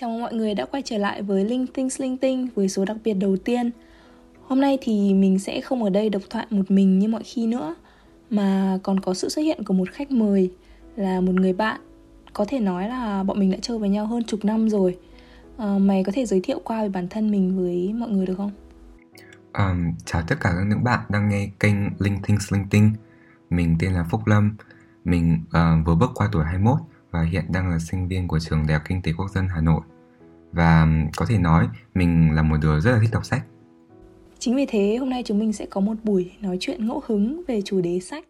Chào mừng mọi người đã quay trở lại với Linh Tinh Linh Tinh với số đặc biệt đầu tiên. Hôm nay thì mình sẽ không ở đây độc thoại một mình như mọi khi nữa, mà còn có sự xuất hiện của một khách mời là một người bạn. Có thể nói là bọn mình đã chơi với nhau hơn chục năm rồi. À, mày có thể giới thiệu qua về bản thân mình với mọi người được không? Um, chào tất cả các những bạn đang nghe kênh Linh Tinh Linh Tinh. Mình tên là Phúc Lâm. Mình uh, vừa bước qua tuổi 21 và hiện đang là sinh viên của trường Đại học Kinh tế Quốc dân Hà Nội. Và có thể nói mình là một đứa rất là thích đọc sách. Chính vì thế, hôm nay chúng mình sẽ có một buổi nói chuyện ngẫu hứng về chủ đề sách.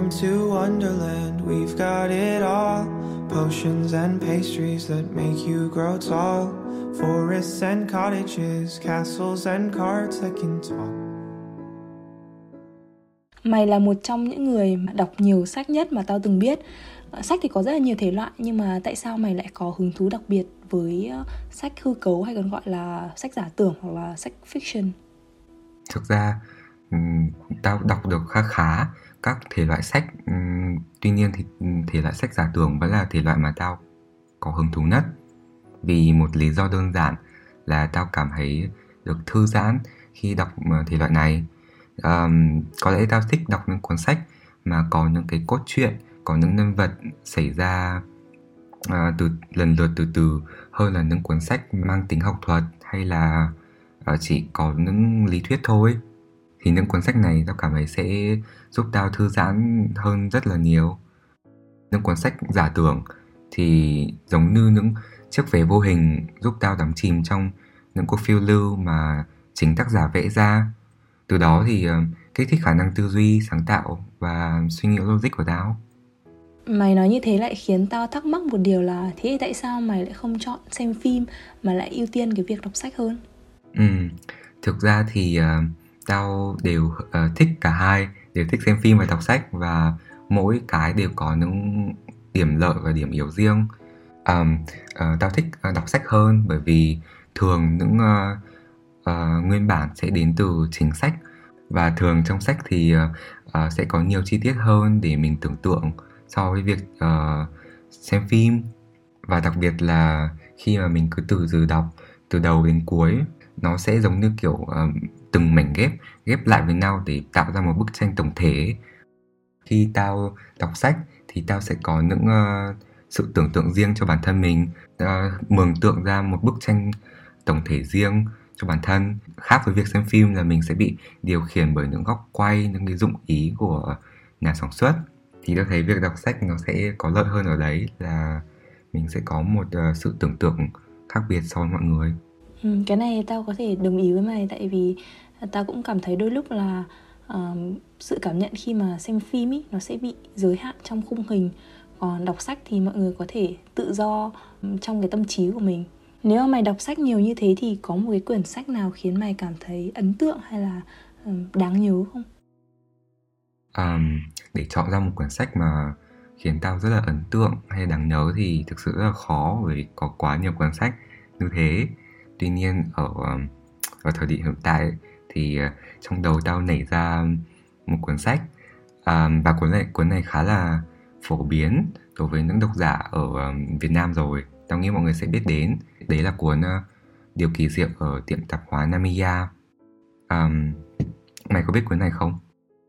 Welcome to Wonderland, we've got it all. Potions and pastries that make you grow tall. Forests and cottages, castles and cards that can talk. Mày là một trong những người mà đọc nhiều sách nhất mà tao từng biết. Ờ, Sách thì có rất là nhiều thể loại nhưng mà tại sao mày lại có hứng thú đặc biệt với ờ, sách hư cấu hay còn gọi là sách giả tưởng hoặc là sách fiction? Thực ra tao đọc được khá khá các thể loại sách ừ, tuy nhiên thì ừ, thể loại sách giả tưởng vẫn là thể loại mà tao có hứng thú nhất. Vì một lý do đơn giản là tao cảm thấy được thư giãn khi đọc ờ, thể loại này. Um, có lẽ tao thích đọc những cuốn sách mà có những cái cốt truyện có những nhân vật xảy ra uh, từ lần lượt từ từ hơn là những cuốn sách mang tính học thuật hay là uh, chỉ có những lý thuyết thôi thì những cuốn sách này tao cảm thấy sẽ giúp tao thư giãn hơn rất là nhiều. Những cuốn sách giả tưởng thì giống như những chiếc vé vô hình giúp tao đắm chìm trong những cuộc phiêu lưu mà chính tác giả vẽ ra. Từ đó thì uh, kích thích khả năng tư duy sáng tạo và suy nghĩ logic của tao. Mày nói như thế lại khiến tao thắc mắc một điều là Thế tại sao mày lại không chọn xem phim Mà lại ưu tiên cái việc đọc sách hơn? Ừ, thực ra thì uh, tao đều uh, thích cả hai đều thích xem phim và đọc sách và mỗi cái đều có những điểm lợi và điểm yếu riêng. Um, uh, tao thích uh, đọc sách hơn bởi vì thường những uh, uh, nguyên bản sẽ đến từ chính sách và thường trong sách thì uh, uh, sẽ có nhiều chi tiết hơn để mình tưởng tượng so với việc uh, xem phim. Và đặc biệt là khi mà mình cứ từ từ đọc từ đầu đến cuối nó sẽ giống như kiểu uh, từng mảnh ghép ghép lại với nhau để tạo ra một bức tranh tổng thể. Khi tao đọc sách thì tao sẽ có những uh, sự tưởng tượng riêng cho bản thân mình uh, mường tượng ra một bức tranh tổng thể riêng cho bản thân. Khác với việc xem phim là mình sẽ bị điều khiển bởi những góc quay những cái dụng ý của nhà sản xuất. Thì tôi thấy việc đọc sách nó sẽ có lợi hơn ở đấy là mình sẽ có một uh, sự tưởng tượng khác biệt so với mọi người ừ, cái này tao có thể đồng ý với mày tại vì à, tao cũng cảm thấy đôi lúc là uh, sự cảm nhận khi mà xem phim ý, nó sẽ bị giới hạn trong khung hình. Còn đọc sách thì mọi người có thể tự do ừ, trong cái tâm trí của mình. Nếu mà mày đọc sách nhiều như thế thì có một cái quyển sách nào khiến mày cảm thấy ấn tượng hay là ừ, đáng nhớ không? Um, để chọn ra một quyển sách mà khiến tao rất là ấn tượng hay đáng nhớ thì thực sự rất là khó bởi vì có quá nhiều cuốn sách như thế tuy nhiên ở um, ở thời điểm hiện tại thì ờ, trong đầu tao nảy ra một cuốn sách um, và cuốn này cuốn này khá là phổ biến đối với những độc giả ở um, Việt Nam rồi tao nghĩ mọi người sẽ biết đến đấy là cuốn ờ, điều kỳ diệu ở tiệm tạp hóa Namiya um, mày có biết cuốn này không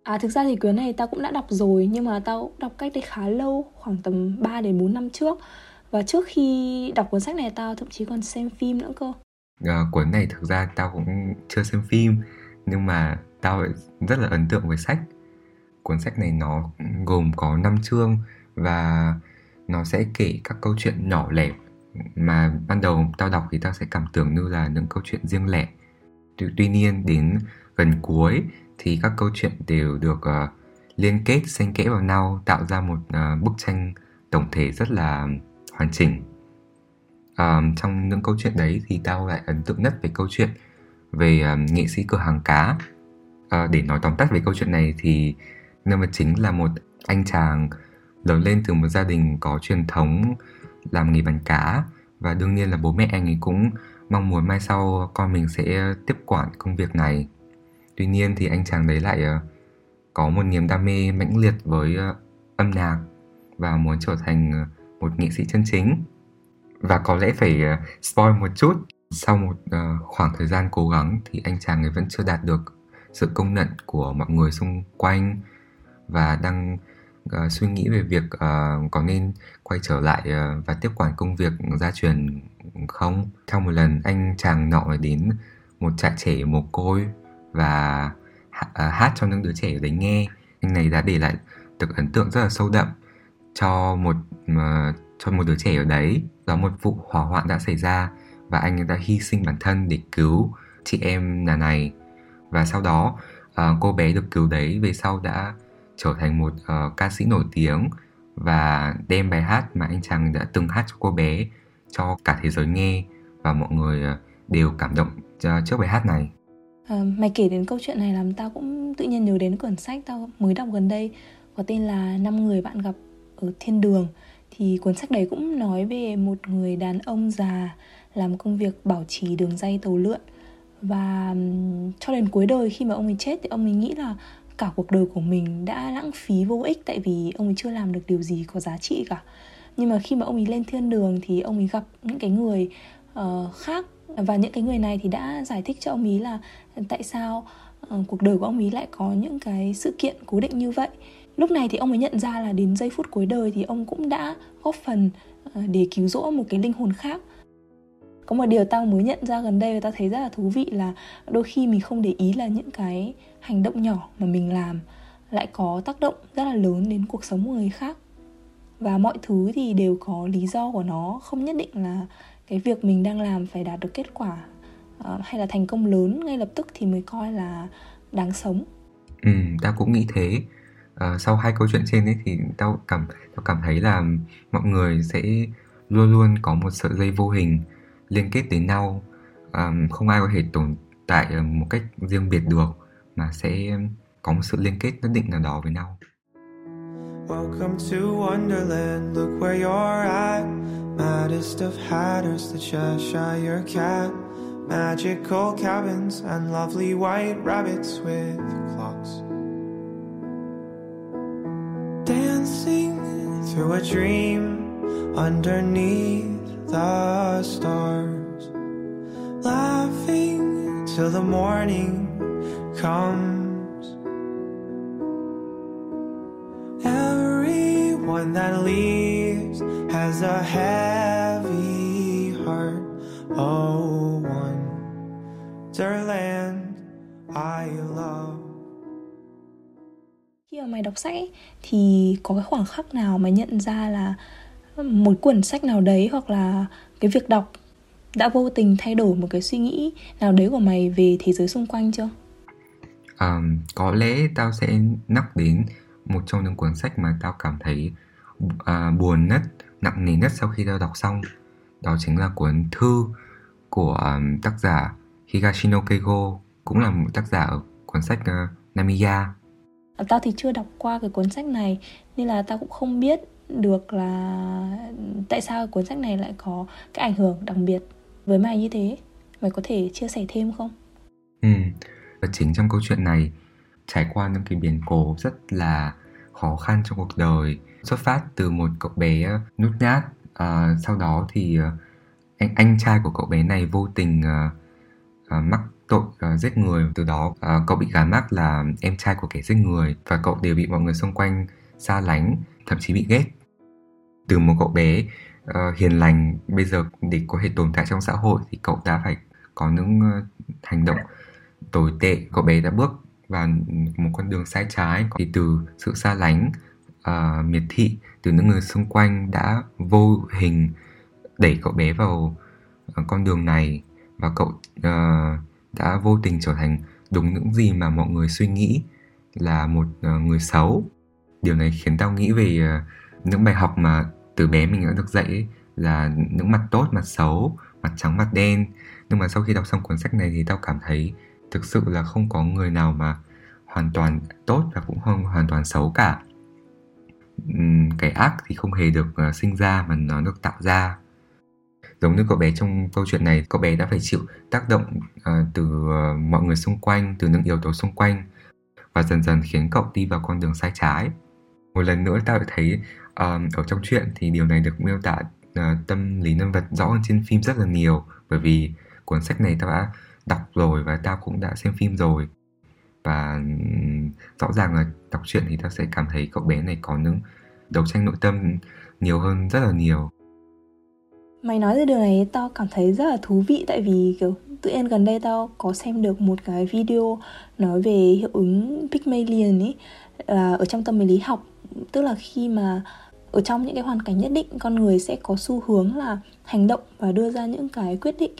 À thực ra thì cuốn này tao cũng đã đọc rồi nhưng mà tao đọc cách đây khá lâu, khoảng tầm 3 đến 4 năm trước. Và trước khi đọc cuốn sách này tao thậm chí còn xem phim nữa cơ. À, cuốn này thực ra tao cũng chưa xem phim nhưng mà tao rất là ấn tượng với sách. Cuốn sách này nó gồm có 5 chương và nó sẽ kể các câu chuyện nhỏ lẻ mà ban đầu tao đọc thì tao sẽ cảm tưởng như là những câu chuyện riêng lẻ. Tuy, tuy nhiên đến gần cuối thì các câu chuyện đều được uh, liên kết xen kẽ vào nhau tạo ra một uh, bức tranh tổng thể rất là hoàn chỉnh um, trong những câu chuyện đấy thì tao lại ấn tượng nhất về câu chuyện về um, nghệ sĩ cửa hàng cá. Uh, để nói tóm tắt về câu chuyện này thì nhân vật chính là một anh chàng lớn lên từ một gia đình có truyền thống làm nghề bán cá. Và đương nhiên là bố mẹ anh ấy cũng mong muốn mai sau con mình sẽ tiếp quản công việc này. Tuy nhiên thì anh chàng đấy lại ờ, có một niềm đam mê mãnh liệt với ờ, âm nhạc và muốn trở thành một nghệ sĩ chân chính và có lẽ phải ờ, spoil một chút. Sau một uh, khoảng thời gian cố gắng thì anh chàng ấy vẫn chưa đạt được sự công nhận của mọi người xung quanh và đang uh, suy nghĩ về việc uh, có nên quay trở lại uh, và tiếp quản công việc gia truyền không. Trong một lần anh chàng nọ đến một trại trẻ mồ côi và uh, hát cho những đứa trẻ ở đấy nghe. Anh này đã để lại được ấn tượng rất là sâu đậm cho một uh, cho một đứa trẻ ở đấy. Đó một vụ hỏa hoạn đã xảy ra và anh đã hy sinh bản thân để cứu chị em nhà này. Và sau đó uh, cô bé được cứu đấy về sau đã trở thành một uh, ca sĩ nổi tiếng và đem bài hát mà anh chàng đã từng hát cho cô bé cho cả thế giới nghe và mọi người ờ, đều cảm động trước bài hát này. À, mày kể đến câu chuyện này làm tao cũng tự nhiên nhớ đến quyển sách tao mới đọc gần đây có tên là năm người bạn gặp ở thiên đường thì cuốn sách đấy cũng nói về một người đàn ông già làm công việc bảo trì đường dây tàu lượn. Và cho đến cuối đời khi mà ông ấy chết thì ông ấy nghĩ là cả cuộc đời của mình đã lãng phí vô ích tại vì ông ấy chưa làm được điều gì có giá trị cả. Nhưng mà khi mà ông ấy lên thiên đường thì ông ấy gặp những cái người uh, khác. Và những cái người này thì đã giải thích cho ông ấy là tại sao uh, cuộc đời của ông ấy lại có những cái sự kiện cố định như vậy lúc này thì ông ấy nhận ra là đến giây phút cuối đời thì ông cũng đã góp phần ờ, để cứu rỗi một cái linh hồn khác. Có một điều tao mới nhận ra gần đây và tao thấy rất là thú vị là đôi khi mình không để ý là những cái hành động nhỏ mà mình làm lại có tác động rất là lớn đến cuộc sống của người khác. Và mọi thứ thì đều có lý do của nó, không nhất định là cái việc mình đang làm phải đạt được kết quả ờ, hay là thành công lớn ngay lập tức thì mới coi là đáng sống. Ừ tao cũng nghĩ thế uh, sau hai câu chuyện trên ấy thì tao cảm tao cảm thấy là mọi người sẽ luôn luôn có một sợi dây vô hình liên kết đến nhau. À, không ai có thể tồn tại một cách riêng biệt được mà sẽ có một sự liên kết nhất định nào đó với nhau. Welcome to Wonderland, look where you're at. Maddest of hatters, the Cheshire Cat. Magical cabins and lovely white rabbits with clocks. Through a dream underneath the stars, laughing till the morning comes. Everyone that leaves has a heavy heart. Oh, wonderland I love. Khi mà mày đọc sách ấy, thì có cái khoảng khắc nào mà nhận ra là một cuốn sách nào đấy hoặc là cái việc đọc đã vô tình thay đổi một cái suy nghĩ nào đấy của mày về thế giới xung quanh chưa? Um, có lẽ tao sẽ nhắc đến một trong những cuốn sách mà tao cảm thấy uh, buồn nhất, nặng nề nhất sau khi tao đọc xong. Đó chính là cuốn thư của um, tác giả Higashino Keigo, cũng là một tác giả ở cuốn sách uh, Namiya. Ờ, tao thì chưa đọc qua cái cuốn sách này nên là tao cũng không biết được là tại sao cuốn sách này lại có cái ảnh hưởng đặc biệt với mày như thế. Mày có thể chia sẻ thêm không? Ừ và chính trong câu chuyện này trải qua những cái biến cố rất là khó khăn trong cuộc đời xuất phát từ một cậu bé ờ, nút nhát à, sau đó thì anh anh trai của cậu bé này vô tình à, à, mắc tội uh, ờ, giết người. Từ đó uh, cậu bị gán mắc là em trai của kẻ giết người và cậu đều bị mọi người xung quanh xa lánh thậm chí bị ghét. Từ một cậu bé uh, hiền lành bây giờ để có thể tồn tại trong xã hội thì cậu đã phải có những uh, hành động tồi tệ. Cậu bé đã bước vào một con đường sai trái thì từ sự xa lánh uh, miệt thị từ những người xung quanh đã vô hình đẩy cậu bé vào con đường này và cậu uh, đã vô tình trở thành đúng những gì mà mọi người suy nghĩ là một ờ, người xấu. Điều này khiến tao nghĩ về ờ, những bài học mà từ bé mình đã được dạy ấy, là những mặt tốt mặt xấu mặt trắng mặt đen. Nhưng mà sau khi đọc xong cuốn sách này thì tao cảm thấy thực sự là không có người nào mà hoàn toàn tốt và cũng không hoàn toàn xấu cả. Cái ác thì không hề được ờ, sinh ra mà nó được tạo ra giống như cậu bé trong câu chuyện này cậu bé đã phải chịu tác động uh, từ uh, mọi người xung quanh từ những yếu tố xung quanh và dần dần khiến cậu đi vào con đường sai trái. Một lần nữa tao lại thấy um, ở trong chuyện thì điều này được miêu tả uh, tâm lý nhân vật rõ hơn trên phim rất là nhiều bởi vì cuốn sách này tao đã đọc rồi và tao cũng đã xem phim rồi. Và rõ ràng là đọc truyện thì tao sẽ cảm thấy cậu bé này có những đấu tranh nội tâm nhiều hơn rất là nhiều mày nói về điều này tao cảm thấy rất là thú vị, tại vì, kiểu, tự nhiên gần đây tao có xem được một cái video nói về hiệu ứng Pygmalion ấy là ở trong tâm lý học. Tức là khi mà ở trong những cái hoàn cảnh nhất định, con người sẽ có xu hướng là hành động và đưa ra những cái quyết định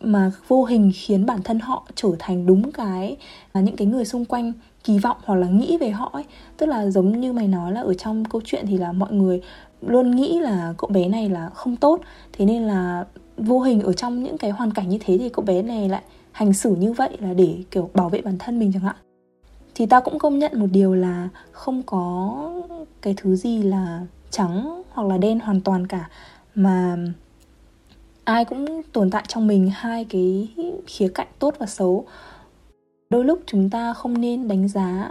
mà vô hình khiến bản thân họ trở thành đúng cái à, những cái người xung quanh kỳ vọng hoặc là nghĩ về họ ấy. Tức là giống như mày nói là ở trong câu chuyện thì là mọi người luôn nghĩ là cậu bé này là không tốt. Thế nên là vô hình ở trong những cái hoàn cảnh như thế thì cậu bé này lại hành xử như vậy là để, kiểu, bảo vệ bản thân mình chẳng hạn. Thì ta cũng công nhận một điều là không có cái thứ gì là trắng hoặc là đen hoàn toàn cả. Mà ai cũng tồn tại trong mình hai cái khía cạnh tốt và xấu đôi lúc chúng ta không nên đánh giá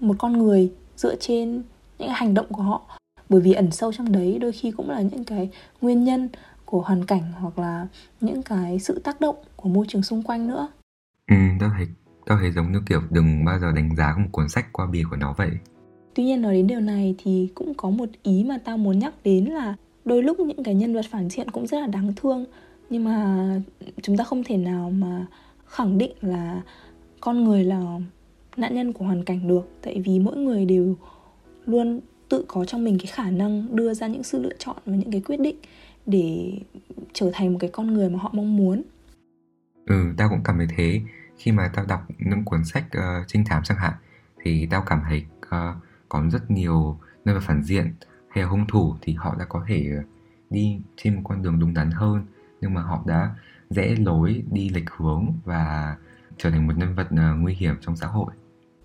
một con người dựa trên những hành động của họ bởi vì ẩn sâu trong đấy đôi khi cũng là những cái nguyên nhân của hoàn cảnh hoặc là những cái sự tác động của môi trường xung quanh nữa. Ừ tao thấy tao thấy giống như kiểu đừng bao giờ đánh giá một cuốn sách qua bìa của nó vậy. Tuy nhiên nói đến điều này thì cũng có một ý mà tao muốn nhắc đến là đôi lúc những cái nhân vật phản diện cũng rất là đáng thương nhưng mà chúng ta không thể nào mà khẳng định là con người là nạn nhân của hoàn cảnh được. Tại vì mỗi người đều luôn tự có trong mình cái khả năng đưa ra những sự lựa chọn và những cái quyết định để trở thành một cái con người mà họ mong muốn. Ừ tao cũng cảm thấy thế. Khi mà tao đọc những cuốn sách uh, trinh thám chẳng hạn thì tao cảm thấy ờ, uh, có rất nhiều nơi mà phản diện hay là hung thủ thì họ đã có thể đi trên một con đường đúng đắn hơn nhưng mà họ đã rẽ lối đi lệch hướng và trở thành một nhân vật uh, nguy hiểm trong xã hội.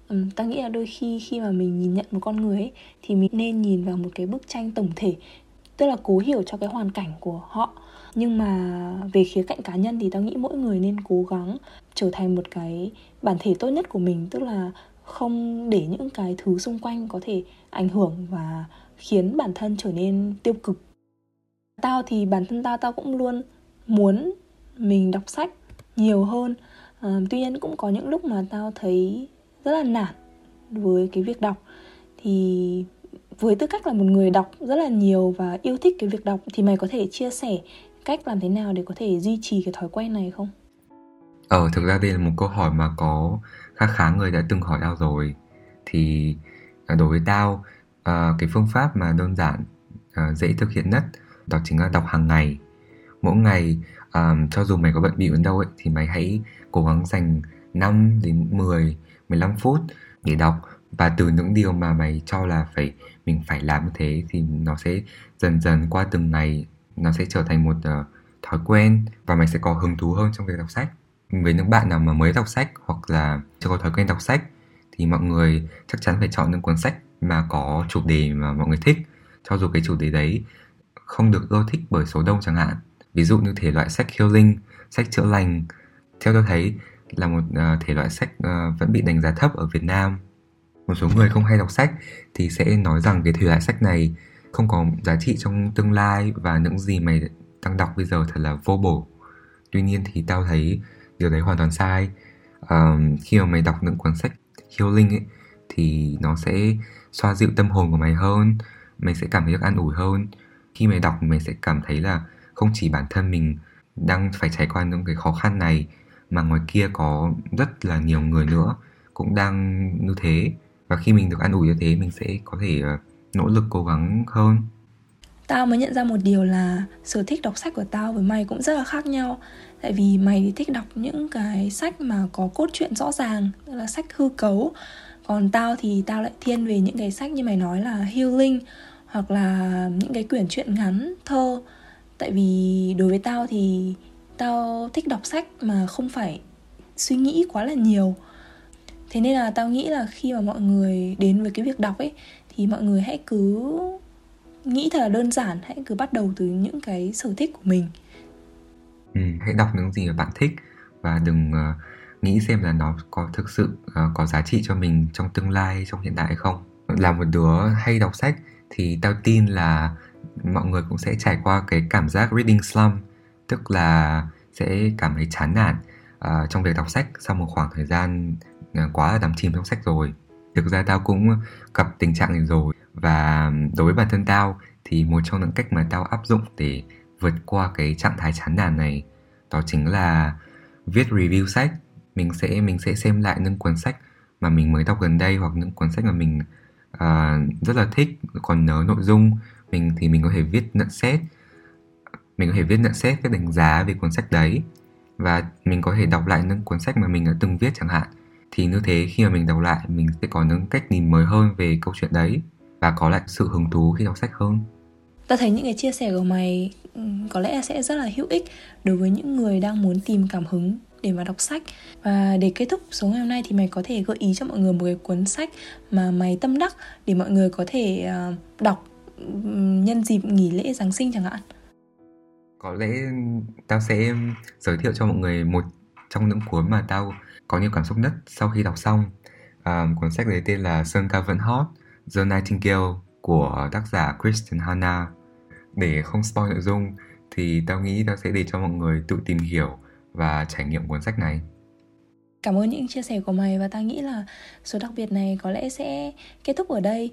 Ừ, ta nghĩ là đôi khi khi mà mình nhìn nhận một con người ấy, thì mình nên nhìn vào một cái bức tranh tổng thể tức là cố hiểu cho cái hoàn cảnh của họ. Nhưng mà về khía cạnh cá nhân thì tao nghĩ mỗi người nên cố gắng trở thành một cái bản thể tốt nhất của mình tức là không để những cái thứ xung quanh có thể ảnh hưởng và khiến bản thân trở nên tiêu cực. Tao thì bản thân tao tao cũng luôn muốn mình đọc sách nhiều hơn à, tuy nhiên cũng có những lúc mà tao thấy rất là nản với cái việc đọc. Thì với tư cách là một người đọc rất là nhiều và yêu thích cái việc đọc thì mày có thể chia sẻ cách làm thế nào để có thể duy trì cái thói quen này không? Ờ, thực ra đây là một câu hỏi mà có khá khá người đã từng hỏi tao rồi. Thì à, đối với tao, uh, cái phương pháp mà đơn giản, uh, dễ thực hiện nhất Đó chính là đọc hàng ngày. Mỗi ngày, um, cho dù mày có bận bịu đến đâu ấy Thì mày hãy cố gắng dành 5 đến 10, 15 phút để đọc. Và từ những điều mà mày cho là phải mình phải làm như thế thì nó sẽ dần dần qua từng ngày nó sẽ trở thành một uh, thói quen và mày sẽ có hứng thú hơn trong việc đọc sách. Với những bạn nào mà mới đọc sách hoặc là chưa có thói quen đọc sách thì mọi người chắc chắn phải chọn những cuốn sách mà có chủ đề mà mọi người thích. Cho dù cái chủ đề đấy không được ưa thích bởi số đông chẳng hạn ví dụ như thể loại sách healing sách chữa lành. Theo tôi thấy là một uh, thể loại sách uh, vẫn bị đánh giá thấp ở Việt Nam. Một số người không hay đọc sách thì sẽ nói rằng cái thể loại sách này không có giá trị trong tương lai và những gì mày đang đọc bây giờ thật là vô bổ. Tuy nhiên thì tao thấy điều đấy hoàn toàn sai. Um, khi mà mày đọc những cuốn sách healing ấy thì nó sẽ xoa dịu tâm hồn của mày hơn mày sẽ cảm thấy được an ủi hơn. Khi mày đọc mày sẽ cảm thấy là không chỉ bản thân mình đang phải trải qua những cái khó khăn này, mà ngoài kia có rất là nhiều người nữa cũng đang như thế. Và khi mình được an ủi như thế, mình sẽ có thể ờ, nỗ lực cố gắng hơn. Tao mới nhận ra một điều là sở thích đọc sách của tao với mày cũng rất là khác nhau. Tại vì mày thì thích đọc những cái sách mà có cốt truyện rõ ràng, tức là sách hư cấu. Còn tao thì tao lại thiên về những cái sách như mày nói là healing hoặc là những cái quyển truyện ngắn, thơ tại vì đối với tao thì tao thích đọc sách mà không phải suy nghĩ quá là nhiều. Thế nên là tao nghĩ là khi mà mọi người đến với cái việc đọc ấy thì mọi người hãy cứ nghĩ thật là đơn giản hãy cứ bắt đầu từ những cái sở thích của mình. Ừ, hãy đọc những gì mà bạn thích và đừng uh, nghĩ xem là nó có thực sự uh, có giá trị cho mình trong tương lai trong hiện tại hay không. Là một đứa hay đọc sách thì tao tin là mọi người cũng sẽ trải qua cái cảm giác reading slump tức là sẽ cảm thấy chán nản uh, trong việc đọc sách. Sau một khoảng thời gian à, quá là đắm chìm trong sách rồi thực ra tao cũng gặp tình trạng này rồi. Và đối với bản thân tao thì một trong những cách mà tao áp dụng để vượt qua cái trạng thái chán nản này đó chính là viết review sách. Mình sẽ mình sẽ xem lại những cuốn sách mà mình mới đọc gần đây hoặc những cuốn sách mà mình uh, rất là thích còn nhớ nội dung mình thì mình có thể viết nhận xét. Mình có thể viết nhận xét cái đánh giá về cuốn sách đấy và mình có thể đọc lại những cuốn sách mà mình đã từng viết chẳng hạn. Thì như thế, khi mà mình đọc lại, mình sẽ có những cách nhìn mới hơn về câu chuyện đấy và có lại sự hứng thú khi đọc sách hơn. Ta thấy những cái chia sẻ của mày ừ, có lẽ sẽ rất là hữu ích đối với những người đang muốn tìm cảm hứng để mà đọc sách. Và để kết thúc số ngày hôm nay thì mày có thể gợi ý cho mọi người một cái cuốn sách mà mày tâm đắc để mọi người có thể ờ, đọc nhân dịp nghỉ lễ Giáng sinh chẳng hạn. Có lẽ tao sẽ giới thiệu cho mọi người một trong những cuốn mà tao có nhiều cảm xúc nhất sau khi đọc xong. Um, cuốn sách đấy tên là Sun Cavern Hot The Nightingale của tác giả Kristen Hanna. Để không spoil nội dung thì tao nghĩ tao sẽ để cho mọi người tự tìm hiểu và trải nghiệm cuốn sách này. Cảm ơn những chia sẻ của mày và tao nghĩ là số đặc biệt này có lẽ sẽ kết thúc ở đây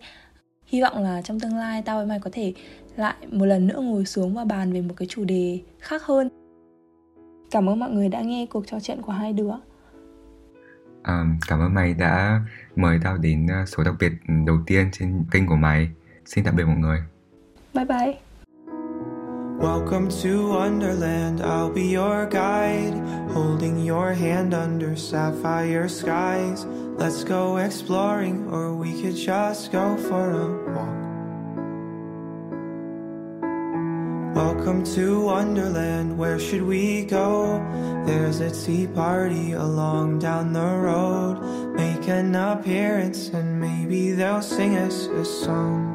Hy vọng là trong tương lai tao với mày có thể lại một lần nữa ngồi xuống và bàn về một cái chủ đề khác hơn Cảm ơn mọi người đã nghe cuộc trò chuyện của hai đứa À, cảm ơn mày đã mời tao đến ờ, số đặc biệt đầu tiên trên kênh của mày. Xin tạm biệt mọi người. Bye bye. Welcome to Wonderland, I'll be your guide, holding your hand under sapphire skies. Let's go exploring, or we could just go for a walk. Welcome to Wonderland, where should we go? There's a tea party along down the road. Make an appearance and maybe they'll sing us a song.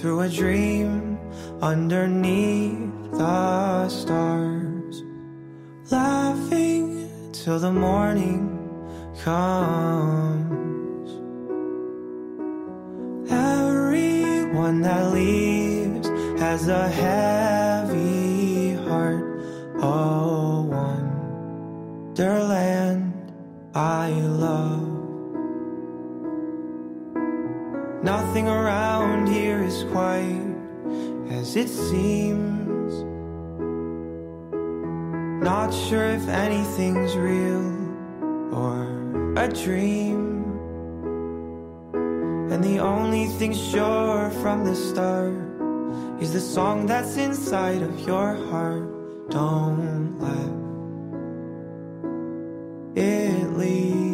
Through a dream underneath the stars. Laughing till the morning comes. Everyone that leaves has a heavy heart. Oh, wonderland I love. Nothing around here is quite as it seems. Not sure if anything's real or a dream. And the only thing sure from the start is the song that's inside of your heart. Don't let it leave.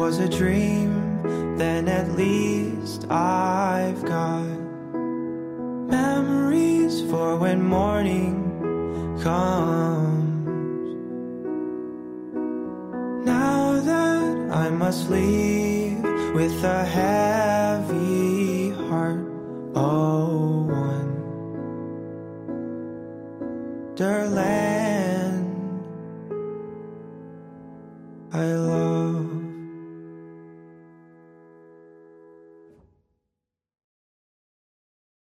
Was a dream, then at least I've got memories for when morning comes. Now that I must leave with a heavy heart. Oh.